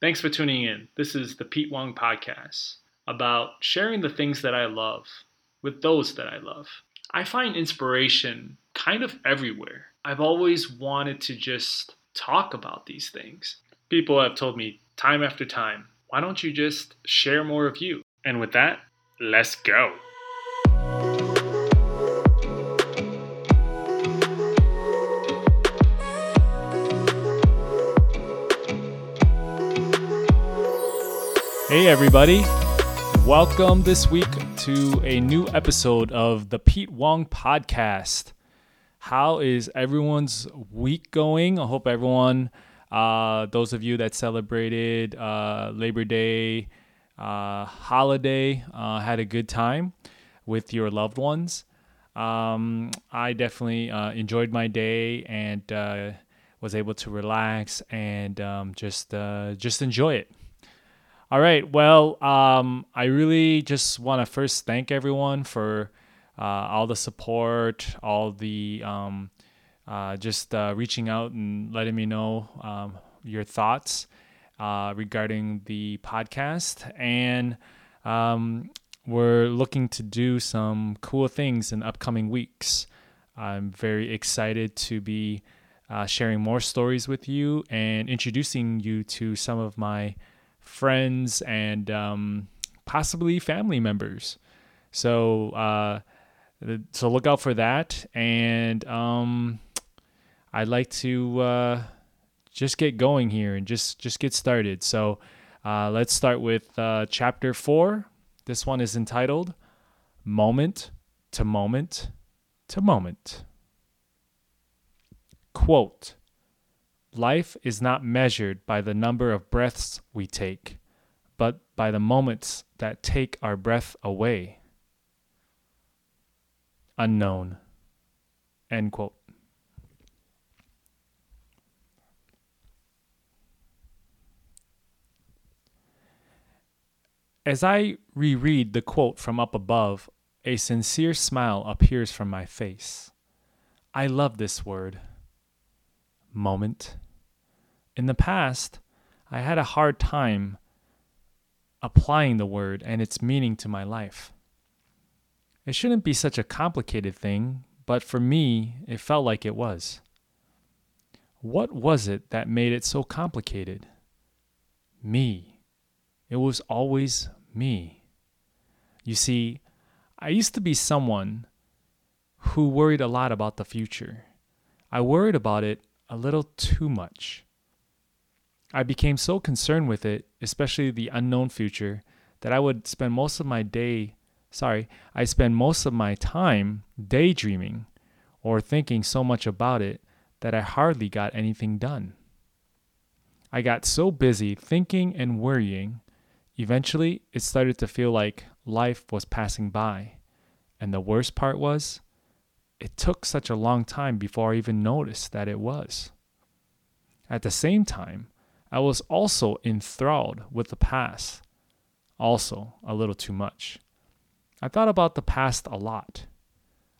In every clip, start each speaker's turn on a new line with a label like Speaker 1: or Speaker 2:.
Speaker 1: Thanks for tuning in. This is the Pete Wong Podcast about sharing the things that I love with those that I love. I find inspiration kind of everywhere. I've always wanted to just talk about these things. People have told me time after time, why don't you just share more of you? And with that, let's go. Hey, everybody. Welcome this week to a new episode of the Pete Wong Podcast. How is everyone's week going? I hope everyone, uh, those of you that celebrated uh, Labor Day uh, holiday, uh, had a good time with your loved ones. Um, I definitely uh, enjoyed my day and uh, was able to relax and um, just just enjoy it. All right. Well, um, I really just want to first thank everyone for uh, all the support, all the um, uh, just uh, reaching out and letting me know um, your thoughts uh, regarding the podcast. And um, we're looking to do some cool things in upcoming weeks. I'm very excited to be uh, sharing more stories with you and introducing you to some of my friends, and um, possibly family members. So, uh, so look out for that. And um, I'd like to uh, just get going here and just just get started. So, uh, let's start with uh, chapter four. This one is entitled "Moment to Moment to Moment." Quote. Life is not measured by the number of breaths we take, but by the moments that take our breath away. Unknown. End quote. As I reread the quote from up above, a sincere smile appears from my face. I love this word moment. In the past, I had a hard time applying the word and its meaning to my life. It shouldn't be such a complicated thing, but for me, it felt like it was. What was it that made it so complicated? Me. It was always me. You see, I used to be someone who worried a lot about the future. I worried about it a little too much. I became so concerned with it, especially the unknown future, that I would spend most of my day, sorry, I spend most of my time daydreaming or thinking so much about it that I hardly got anything done. I got so busy thinking and worrying, eventually it started to feel like life was passing by. And the worst part was, it took such a long time before I even noticed that it was. At the same time, I was also enthralled with the past, also a little too much. I thought about the past a lot.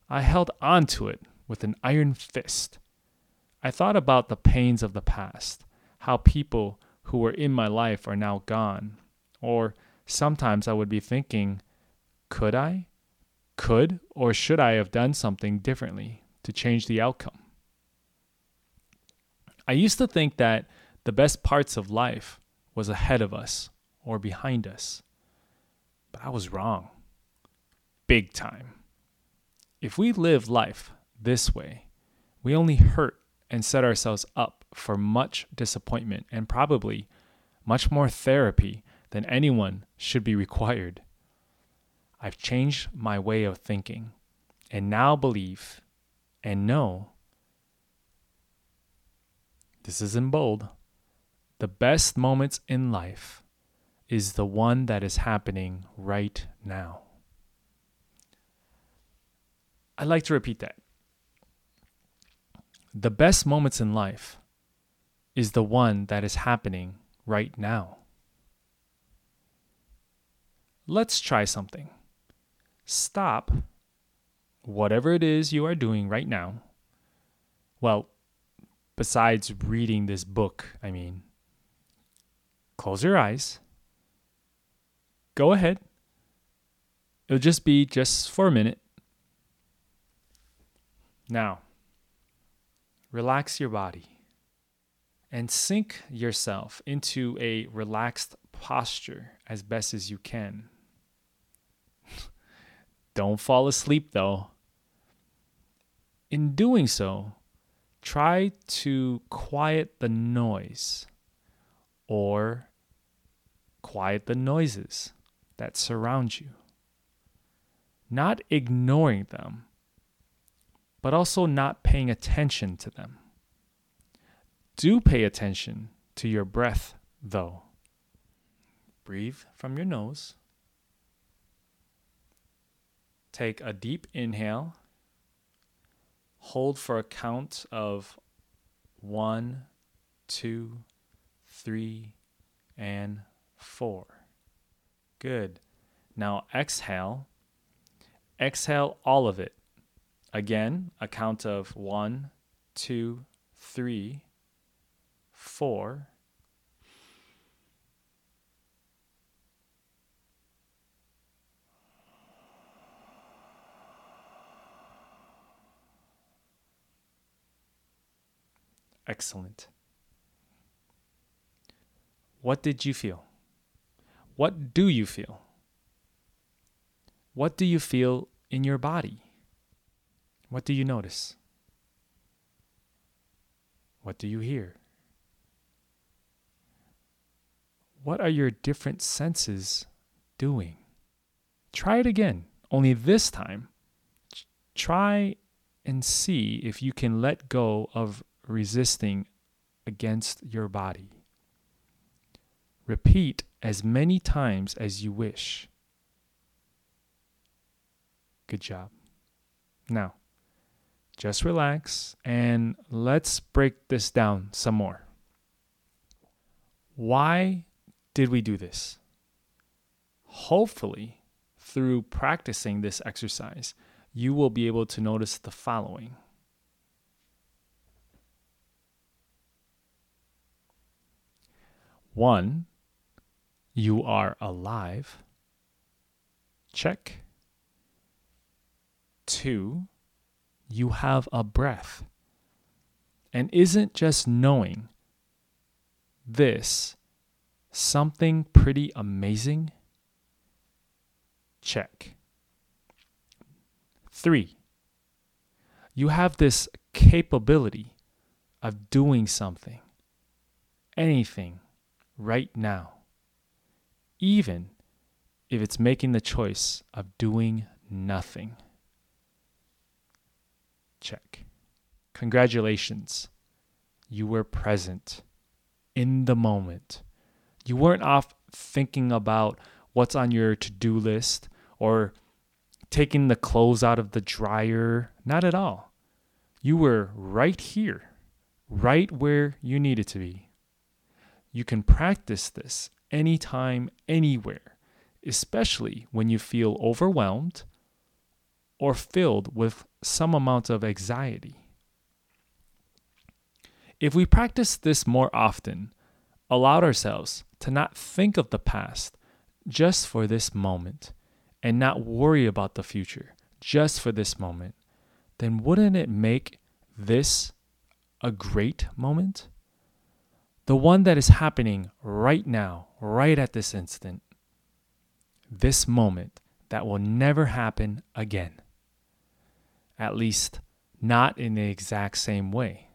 Speaker 1: I held on to it with an iron fist. I thought about the pains of the past, how people who were in my life are now gone. Or sometimes I would be thinking, could I? Could or should I have done something differently to change the outcome? I used to think that the best parts of life was ahead of us or behind us. But I was wrong. Big time. If we live life this way, we only hurt and set ourselves up for much disappointment and probably much more therapy than anyone should be required. I've changed my way of thinking and now believe and know this is in bold. The best moments in life is the one that is happening right now. I'd like to repeat that. The best moments in life is the one that is happening right now. Let's try something stop whatever it is you are doing right now. Well, besides reading this book, I mean, close your eyes. Go ahead. It'll just be just for a minute. Now, relax your body and sink yourself into a relaxed posture as best as you can. Don't fall asleep though. In doing so, try to quiet the noise or quiet the noises that surround you. Not ignoring them, but also not paying attention to them. Do pay attention to your breath, though. Breathe from your nose. Take a deep inhale. Hold for a count of one, two, three, and four. Good. Now exhale. Exhale all of it. Again, a count of one, two, three, four. Excellent. What did you feel? What do you feel? What do you feel in your body? What do you notice? What do you hear? What are your different senses doing? Try it again, only this time, try and see if you can let go of resisting against your body. Repeat as many times as you wish. Good job. Now, just relax and let's break this down some more. Why did we do this? Hopefully, through practicing this exercise, you will be able to notice the following. One, you are alive. Check. Two, you have a breath. And isn't just knowing this something pretty amazing? Check. Three, you have this capability of doing something, anything right now, even if it's making the choice of doing nothing. Check. Congratulations. You were present in the moment. You weren't off thinking about what's on your to do list or taking the clothes out of the dryer. Not at all. You were right here, right where you needed to be. You can practice this anytime, anywhere, especially when you feel overwhelmed or filled with some amount of anxiety. If we practice this more often, allowed ourselves to not think of the past just for this moment and not worry about the future just for this moment, then wouldn't it make this a great moment? The one that is happening right now, right at this instant, this moment that will never happen again. At least, not in the exact same way.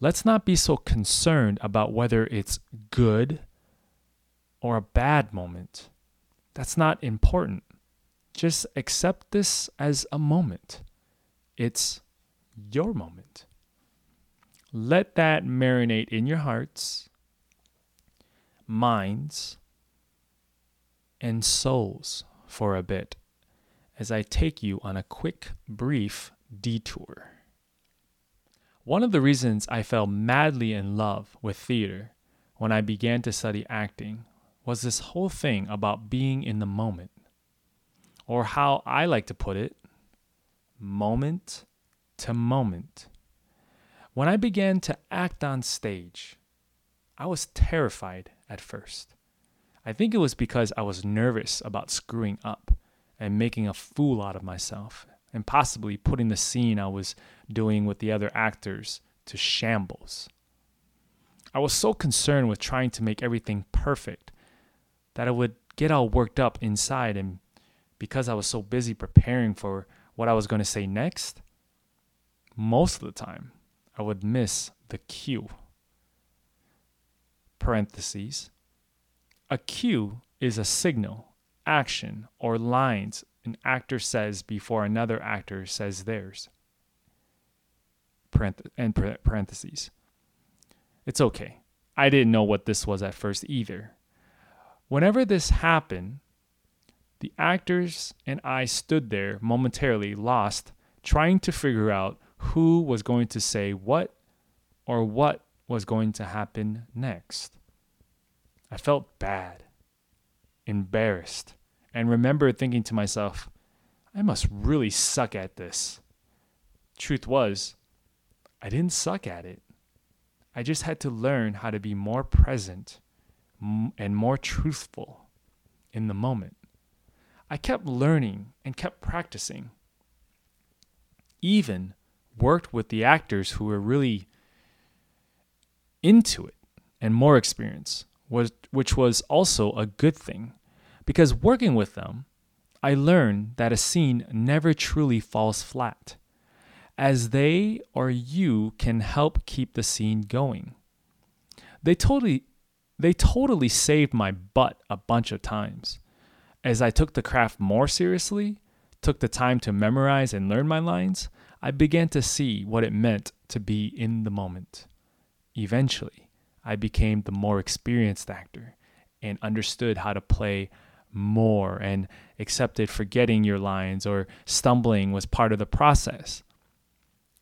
Speaker 1: Let's not be so concerned about whether it's good or a bad moment. That's not important. Just accept this as a moment. It's your moment. Let that marinate in your hearts, minds, and souls for a bit as I take you on a quick, brief detour. One of the reasons I fell madly in love with theater when I began to study acting was this whole thing about being in the moment. Or how I like to put it, moment to moment. When I began to act on stage, I was terrified at first. I think it was because I was nervous about screwing up and making a fool out of myself and possibly putting the scene I was doing with the other actors to shambles. I was so concerned with trying to make everything perfect that I would get all worked up inside and because I was so busy preparing for what I was going to say next, most of the time I would miss the cue. Parentheses. A cue is a signal, action, or lines an actor says before another actor says theirs. parentheses. It's okay. I didn't know what this was at first either. Whenever this happened, the actors and I stood there momentarily lost, trying to figure out who was going to say what or what was going to happen next. I felt bad, embarrassed, and remember thinking to myself, I must really suck at this. Truth was, I didn't suck at it. I just had to learn how to be more present and more truthful in the moment. I kept learning and kept practicing. Even worked with the actors who were really into it and more experience, was, which was also a good thing. Because working with them, I learned that a scene never truly falls flat, as they or you can help keep the scene going. They totally they totally saved my butt a bunch of times. As I took the craft more seriously, took the time to memorize and learn my lines, I began to see what it meant to be in the moment. Eventually, I became the more experienced actor and understood how to play more and accepted forgetting your lines or stumbling was part of the process.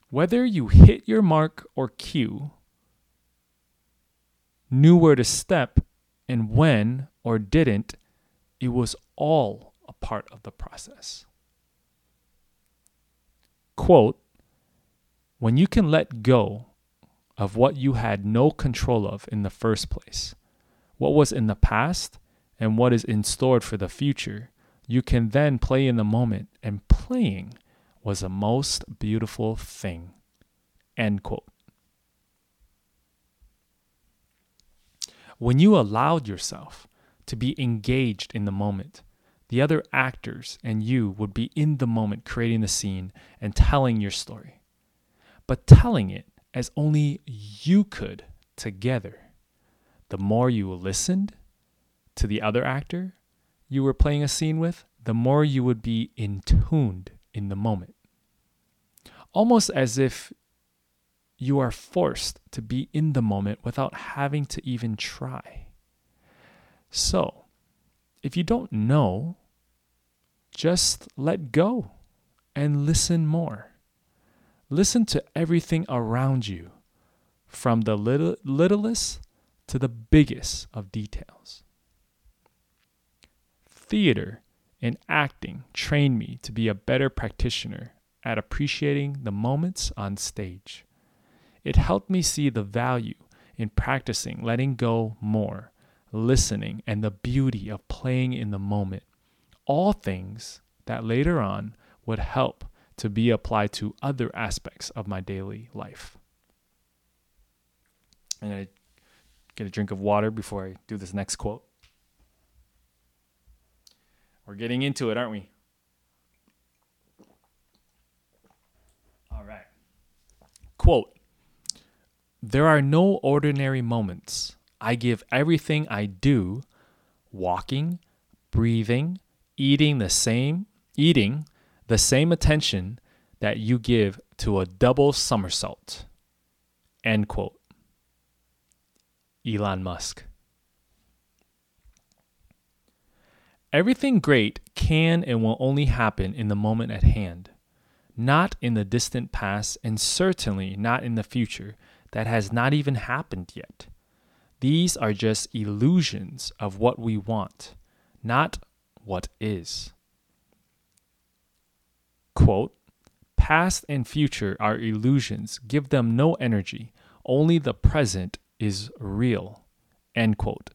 Speaker 1: Whether you hit your mark or cue, knew where to step and when or didn't, it was all a part of the process. Quote, when you can let go of what you had no control of in the first place, what was in the past and what is in store for the future, you can then play in the moment, and playing was a most beautiful thing. End quote. When you allowed yourself to be engaged in the moment, the other actors and you would be in the moment creating the scene and telling your story. But telling it as only you could together. The more you listened to the other actor you were playing a scene with, the more you would be in tuned in the moment. Almost as if you are forced to be in the moment without having to even try. So, if you don't know, just let go and listen more. Listen to everything around you, from the little, littlest to the biggest of details. Theater and acting trained me to be a better practitioner at appreciating the moments on stage. It helped me see the value in practicing letting go more, listening, and the beauty of playing in the moment. All things that later on would help to be applied to other aspects of my daily life. And I get a drink of water before I do this next quote. We're getting into it, aren't we? All right. Quote There are no ordinary moments. I give everything I do, walking, breathing, eating the same, eating the same attention that you give to a double somersault. End quote. Elon Musk. Everything great can and will only happen in the moment at hand, not in the distant past, and certainly not in the future that has not even happened yet. These are just illusions of what we want, not what is. Quote, Past and future are illusions, give them no energy, only the present is real. End quote.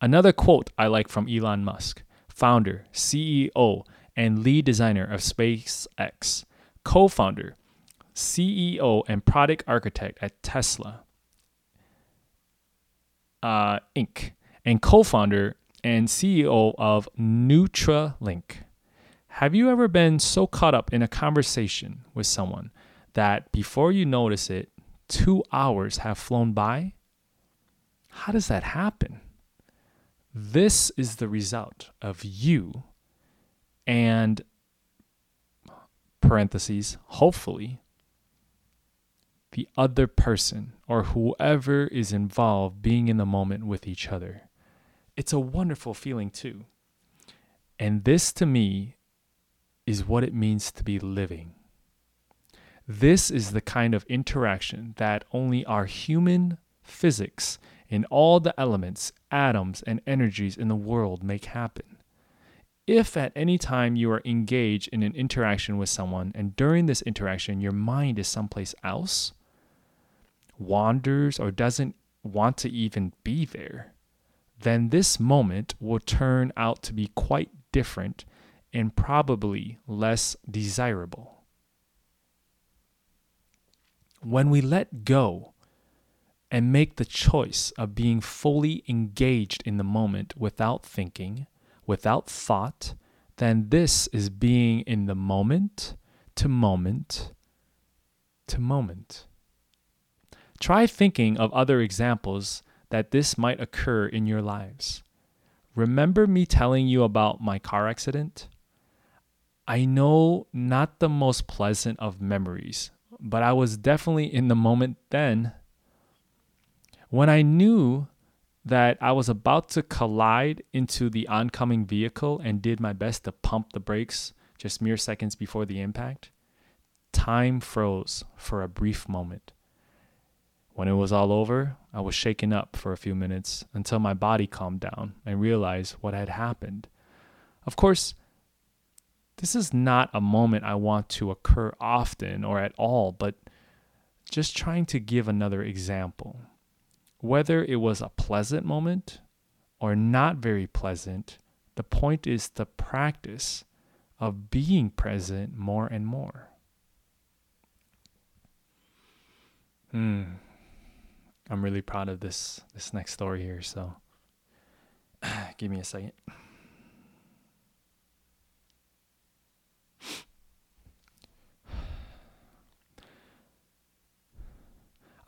Speaker 1: Another quote I like from Elon Musk, founder, CEO, and lead designer of SpaceX, co founder, CEO, and product architect at Tesla uh, Inc., and co founder and CEO of Neuralink. Have you ever been so caught up in a conversation with someone that before you notice it, two hours have flown by? How does that happen? This is the result of you and parentheses, hopefully, the other person or whoever is involved being in the moment with each other. It's a wonderful feeling, too. And this to me is what it means to be living. This is the kind of interaction that only our human physics in all the elements, atoms, and energies in the world make happen. If at any time you are engaged in an interaction with someone and during this interaction your mind is someplace else, wanders, or doesn't want to even be there, then this moment will turn out to be quite different and probably less desirable. When we let go and make the choice of being fully engaged in the moment without thinking, without thought, then this is being in the moment to moment to moment. Try thinking of other examples that this might occur in your lives. Remember me telling you about my car accident? I know not the most pleasant of memories, but I was definitely in the moment then. When I knew that I was about to collide into the oncoming vehicle and did my best to pump the brakes just mere seconds before the impact, time froze for a brief moment. When it was all over, I was shaken up for a few minutes until my body calmed down and realized what had happened. Of course, this is not a moment I want to occur often or at all, but just trying to give another example. Whether it was a pleasant moment or not very pleasant, the point is the practice of being present more and more. Hmm. I'm really proud of this this next story here, so give me a second.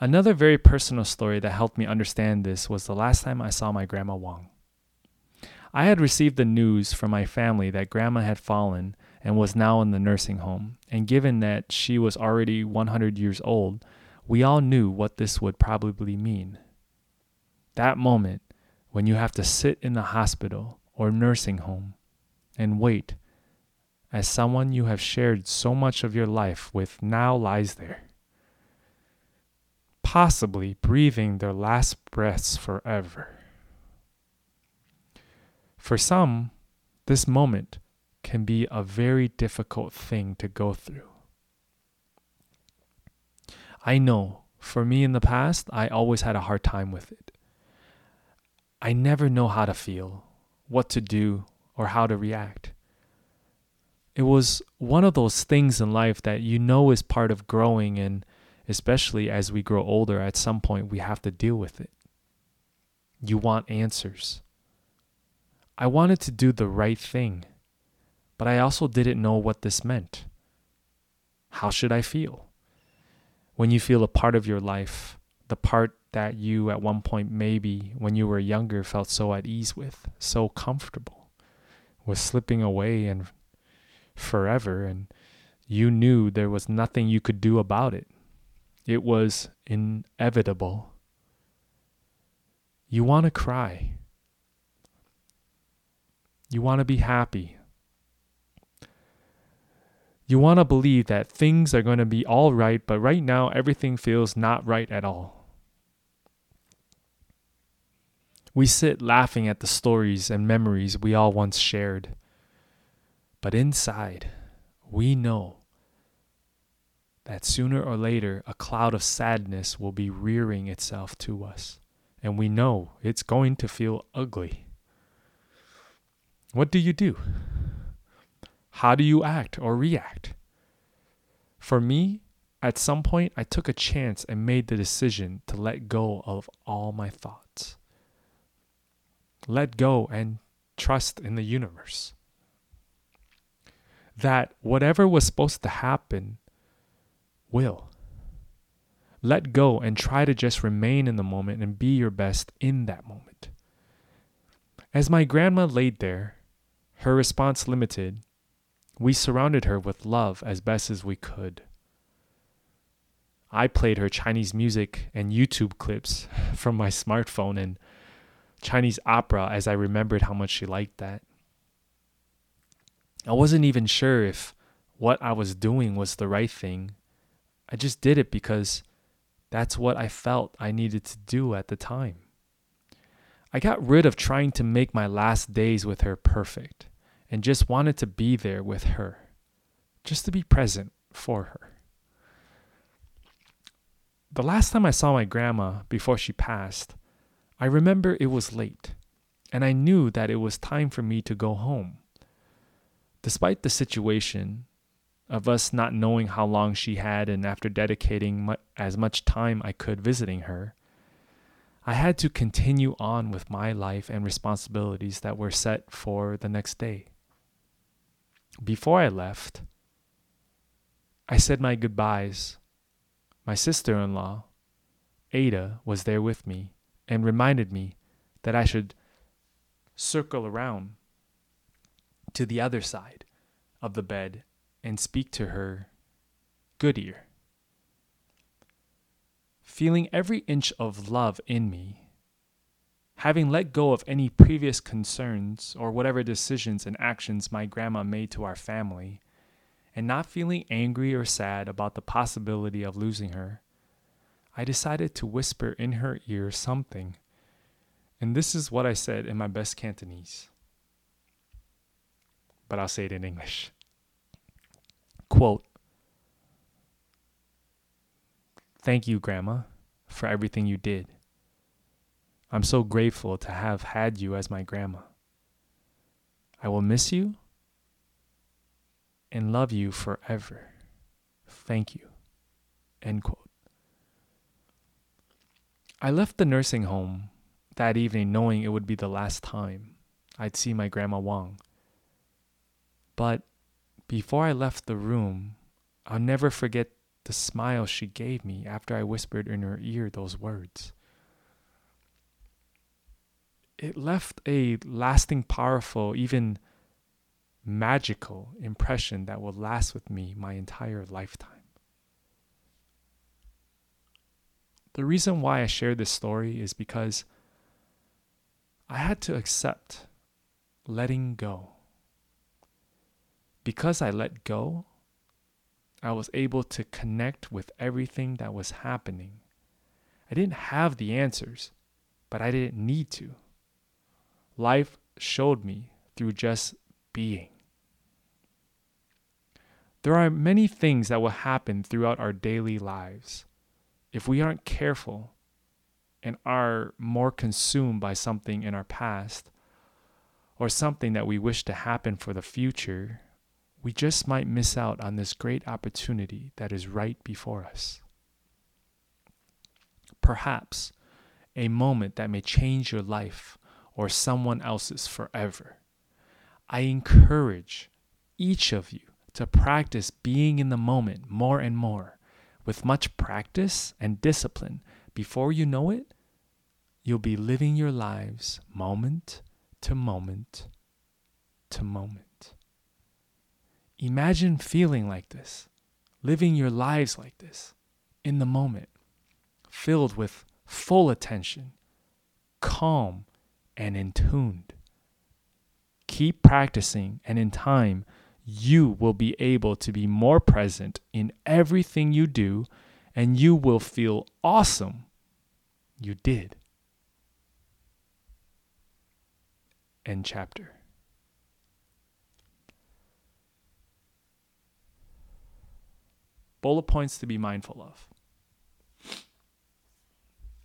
Speaker 1: Another very personal story that helped me understand this was the last time I saw my grandma Wang. I had received the news from my family that grandma had fallen and was now in the nursing home, and given that she was already 100 years old, we all knew what this would probably mean. That moment when you have to sit in the hospital or nursing home and wait as someone you have shared so much of your life with now lies there possibly breathing their last breaths forever. For some, this moment can be a very difficult thing to go through. I know for me in the past, I always had a hard time with it. I never know how to feel, what to do, or how to react. It was one of those things in life that you know is part of growing and especially as we grow older, at some point we have to deal with it. You want answers. I wanted to do the right thing, but I also didn't know what this meant. How should I feel? When you feel a part of your life, the part that you at one point maybe when you were younger felt so at ease with, so comfortable, was slipping away and forever, and you knew there was nothing you could do about it. It was inevitable. You want to cry. You want to be happy. You want to believe that things are going to be all right, but right now everything feels not right at all. We sit laughing at the stories and memories we all once shared. But inside, we know that sooner or later a cloud of sadness will be rearing itself to us, and we know it's going to feel ugly. What do you do? How do you act or react? For me, at some point, I took a chance and made the decision to let go of all my thoughts. Let go and trust in the universe. That whatever was supposed to happen will. Let go and try to just remain in the moment and be your best in that moment. As my grandma laid there, her response limited, we surrounded her with love as best as we could. I played her Chinese music and YouTube clips from my smartphone and Chinese opera as I remembered how much she liked that. I wasn't even sure if what I was doing was the right thing. I just did it because that's what I felt I needed to do at the time. I got rid of trying to make my last days with her perfect and just wanted to be there with her, just to be present for her. The last time I saw my grandma before she passed, I remember it was late, and I knew that it was time for me to go home. Despite the situation of us not knowing how long she had, and after dedicating mu- as much time I could visiting her, I had to continue on with my life and responsibilities that were set for the next day. Before I left, I said my goodbyes. My sister in law, Ada, was there with me and reminded me that I should circle around to the other side of the bed and speak to her good ear. Feeling every inch of love in me, having let go of any previous concerns or whatever decisions and actions my grandma made to our family, and not feeling angry or sad about the possibility of losing her, I decided to whisper in her ear something. And this is what I said in my best Cantonese. But I'll say it in English. Quote Thank you, Grandma, for everything you did. I'm so grateful to have had you as my grandma. I will miss you and love you forever. Thank you. End quote. I left the nursing home that evening knowing it would be the last time I'd see my grandma Wang. But before I left the room, I'll never forget the smile she gave me after I whispered in her ear those words. It left a lasting, powerful, even magical impression that will last with me my entire lifetime. The reason why I share this story is because I had to accept letting go. Because I let go, I was able to connect with everything that was happening. I didn't have the answers, but I didn't need to. Life showed me through just being. There are many things that will happen throughout our daily lives if we aren't careful and are more consumed by something in our past or something that we wish to happen for the future, we just might miss out on this great opportunity that is right before us. Perhaps a moment that may change your life or someone else's forever. I encourage each of you to practice being in the moment more and more with much practice and discipline, before you know it, you'll be living your lives moment to moment to moment. Imagine feeling like this, living your lives like this, in the moment, filled with full attention, calm, and in tuned. Keep practicing, and in time, you will be able to be more present in everything you do, and you will feel awesome. You did. End chapter. Bullet points to be mindful of.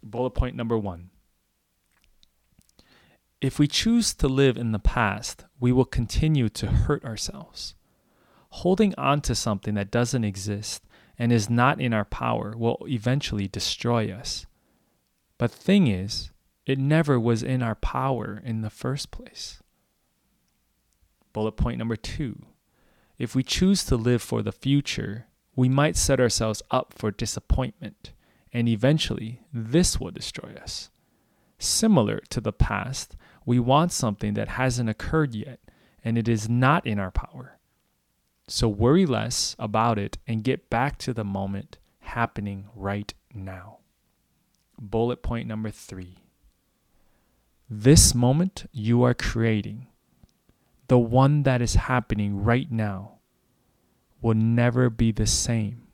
Speaker 1: Bullet point number one If we choose to live in the past, we will continue to hurt ourselves. Holding on to something that doesn't exist and is not in our power will eventually destroy us. But thing is, it never was in our power in the first place. Bullet point number 2. If we choose to live for the future, we might set ourselves up for disappointment, and eventually this will destroy us. Similar to the past, we want something that hasn't occurred yet, and it is not in our power. So worry less about it and get back to the moment happening right now. Bullet point number three this moment you are creating, the one that is happening right now, will never be the same.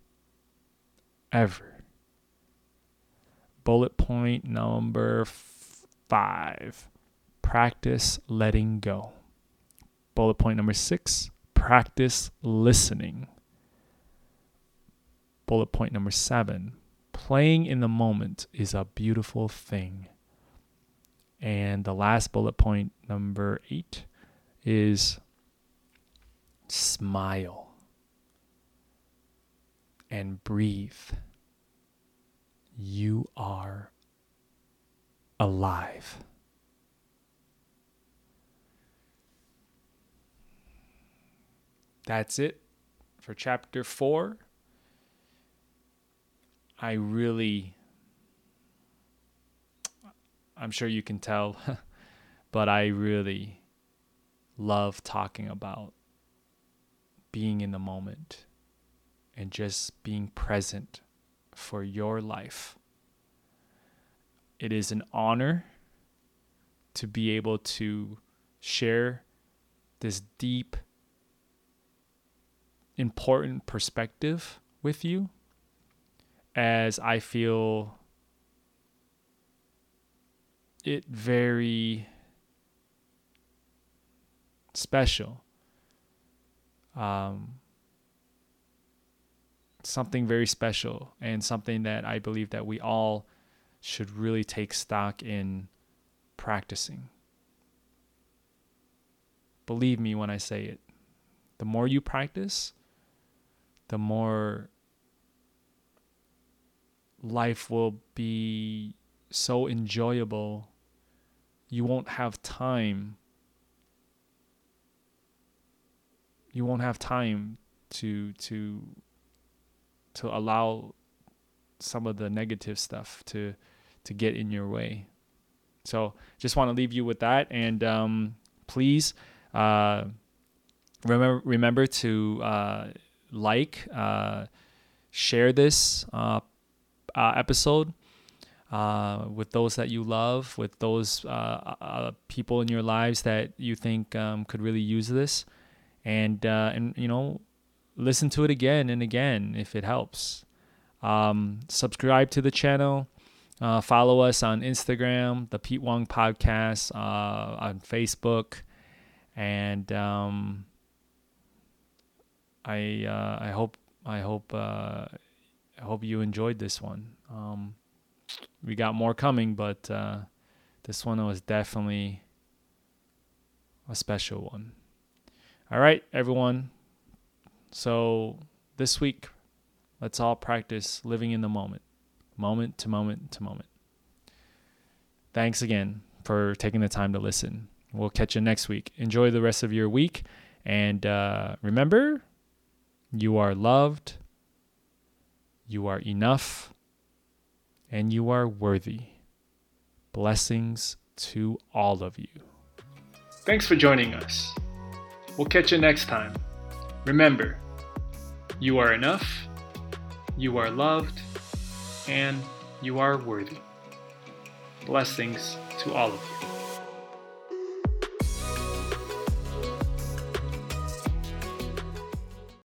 Speaker 1: Ever. Bullet point number five practice letting go. Bullet point number six practice listening. Bullet point number seven playing in the moment is a beautiful thing. And the last bullet point, number eight, is smile and breathe. You are alive. That's it for chapter four. I really, I'm sure you can tell, but I really love talking about being in the moment and just being present for your life. It is an honor to be able to share this deep important perspective with you as I feel it very special. Um, something very special and something that I believe that we all should really take stock in practicing. Believe me when I say it. The more you practice, the more life will be so enjoyable. You won't have time. You won't have time to to to allow some of the negative stuff to to get in your way. So just want to leave you with that, and um, please uh, remember remember to uh, like, uh, share this uh, uh, episode uh, with those that you love, with those uh, people in your lives that you think um, could really use this, and and you know, listen to it again and again if it helps. Um, subscribe to the channel. Uh, follow us on Instagram, the Pete Wong Podcast, uh, on Facebook, and um, I uh, I hope I hope uh, I hope you enjoyed this one. Um, we got more coming, but uh, this one was definitely a special one. All right, everyone. So this week, let's all practice living in the moment, moment to moment to moment. Thanks again for taking the time to listen. We'll catch you next week. Enjoy the rest of your week. And uh, remember, you are loved, you are enough, and you are worthy. Blessings to all of you. Thanks for joining us. We'll catch you next time. Remember, you are enough, you are loved, and you are worthy. Blessings to all of you.